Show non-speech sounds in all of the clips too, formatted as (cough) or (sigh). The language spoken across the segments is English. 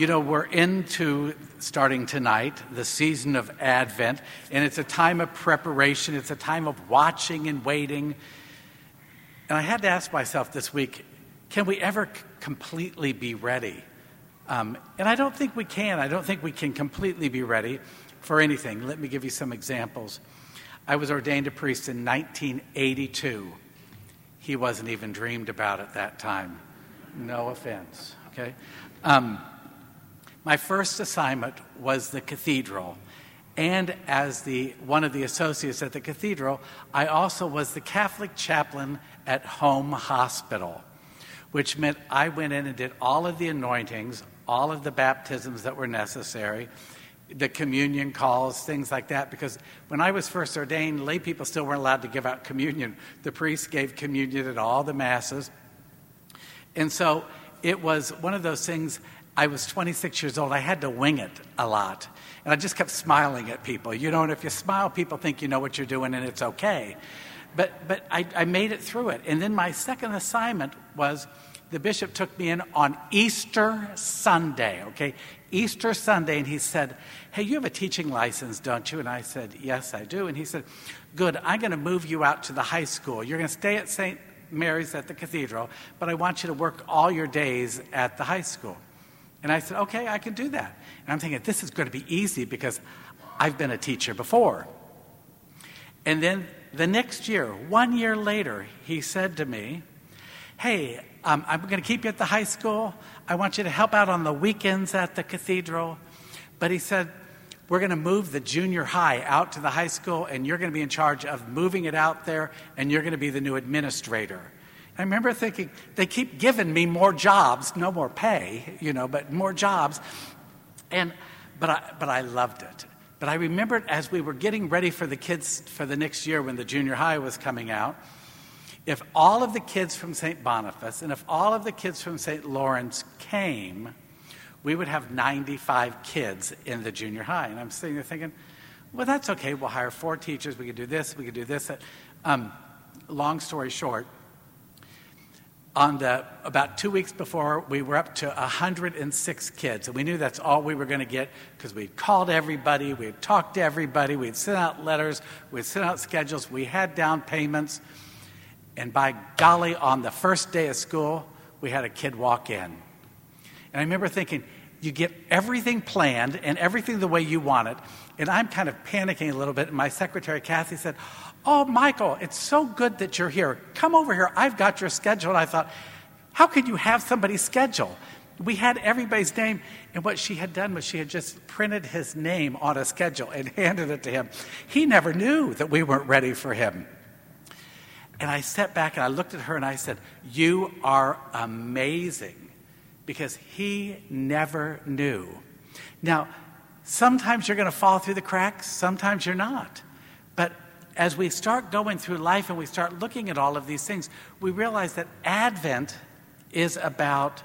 You know, we're into starting tonight the season of Advent, and it's a time of preparation, it's a time of watching and waiting. And I had to ask myself this week can we ever completely be ready? Um, and I don't think we can. I don't think we can completely be ready for anything. Let me give you some examples. I was ordained a priest in 1982. He wasn't even dreamed about at that time. No offense, okay? Um, my first assignment was the cathedral. And as the, one of the associates at the cathedral, I also was the Catholic chaplain at Home Hospital, which meant I went in and did all of the anointings, all of the baptisms that were necessary, the communion calls, things like that. Because when I was first ordained, lay people still weren't allowed to give out communion. The priest gave communion at all the masses. And so it was one of those things. I was 26 years old. I had to wing it a lot. And I just kept smiling at people. You know, and if you smile, people think you know what you're doing and it's okay. But, but I, I made it through it. And then my second assignment was the bishop took me in on Easter Sunday, okay? Easter Sunday, and he said, Hey, you have a teaching license, don't you? And I said, Yes, I do. And he said, Good, I'm going to move you out to the high school. You're going to stay at St. Mary's at the cathedral, but I want you to work all your days at the high school. And I said, Okay, I can do that. And I'm thinking, This is going to be easy because I've been a teacher before. And then the next year, one year later, he said to me, Hey, um, I'm going to keep you at the high school. I want you to help out on the weekends at the cathedral. But he said, We're going to move the junior high out to the high school, and you're going to be in charge of moving it out there, and you're going to be the new administrator. I remember thinking, they keep giving me more jobs, no more pay, you know, but more jobs. And, but, I, but I loved it. But I remembered as we were getting ready for the kids for the next year when the junior high was coming out, if all of the kids from St. Boniface and if all of the kids from St. Lawrence came, we would have 95 kids in the junior high. And I'm sitting there thinking, well, that's okay. We'll hire four teachers. We could do this. We could do this. Um, long story short, on the about two weeks before, we were up to 106 kids, and we knew that's all we were going to get because we'd called everybody, we'd talked to everybody, we'd sent out letters, we'd sent out schedules, we had down payments. And by golly, on the first day of school, we had a kid walk in. And I remember thinking, you get everything planned and everything the way you want it. And I'm kind of panicking a little bit. And my secretary, Kathy, said, Oh, Michael, it's so good that you're here. Come over here. I've got your schedule. And I thought, How could you have somebody's schedule? We had everybody's name. And what she had done was she had just printed his name on a schedule and (laughs) handed it to him. He never knew that we weren't ready for him. And I sat back and I looked at her and I said, You are amazing because he never knew. Now, sometimes you're going to fall through the cracks, sometimes you're not. But as we start going through life and we start looking at all of these things, we realize that Advent is about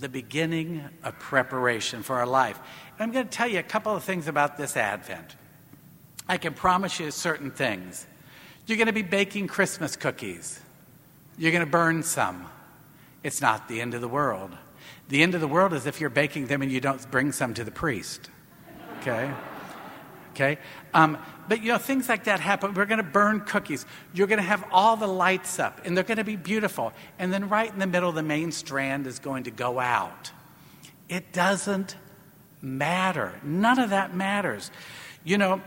the beginning of preparation for our life. And I'm going to tell you a couple of things about this Advent. I can promise you certain things. You're going to be baking Christmas cookies. You're going to burn some. It's not the end of the world. The end of the world is if you're baking them and you don't bring some to the priest. Okay? Okay? Um, but you know, things like that happen. We're going to burn cookies. You're going to have all the lights up, and they're going to be beautiful. And then right in the middle, the main strand is going to go out. It doesn't matter. None of that matters. You know,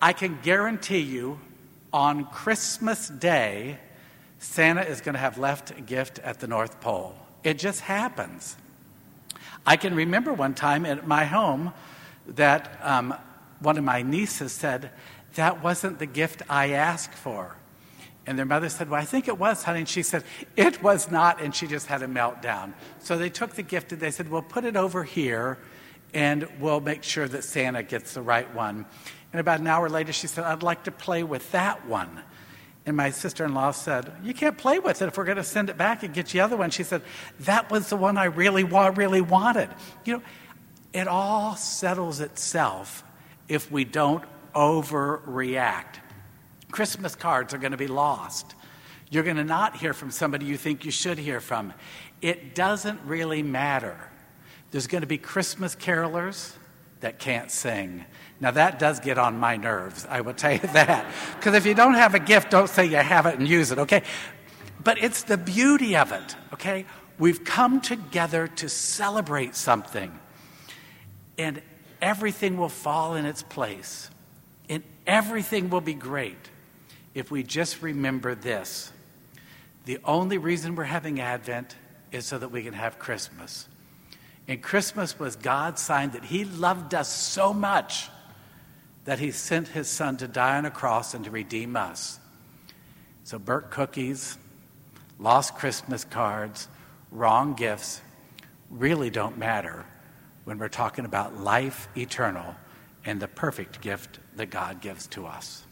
I can guarantee you on Christmas Day, Santa is going to have left a gift at the North Pole. It just happens. I can remember one time at my home that um, one of my nieces said, That wasn't the gift I asked for. And their mother said, Well, I think it was, honey. And she said, It was not. And she just had a meltdown. So they took the gift and they said, Well, put it over here and we'll make sure that Santa gets the right one. And about an hour later, she said, I'd like to play with that one. And my sister in law said, You can't play with it if we're going to send it back and get you the other one. She said, That was the one I really, really wanted. You know, it all settles itself if we don't overreact. Christmas cards are going to be lost. You're going to not hear from somebody you think you should hear from. It doesn't really matter. There's going to be Christmas carolers that can't sing. Now, that does get on my nerves, I will tell you (laughs) that. Because if you don't have a gift, don't say you have it and use it, okay? But it's the beauty of it, okay? We've come together to celebrate something, and everything will fall in its place, and everything will be great if we just remember this. The only reason we're having Advent is so that we can have Christmas. And Christmas was God's sign that He loved us so much that He sent His Son to die on a cross and to redeem us. So, burnt cookies, lost Christmas cards, wrong gifts really don't matter when we're talking about life eternal and the perfect gift that God gives to us.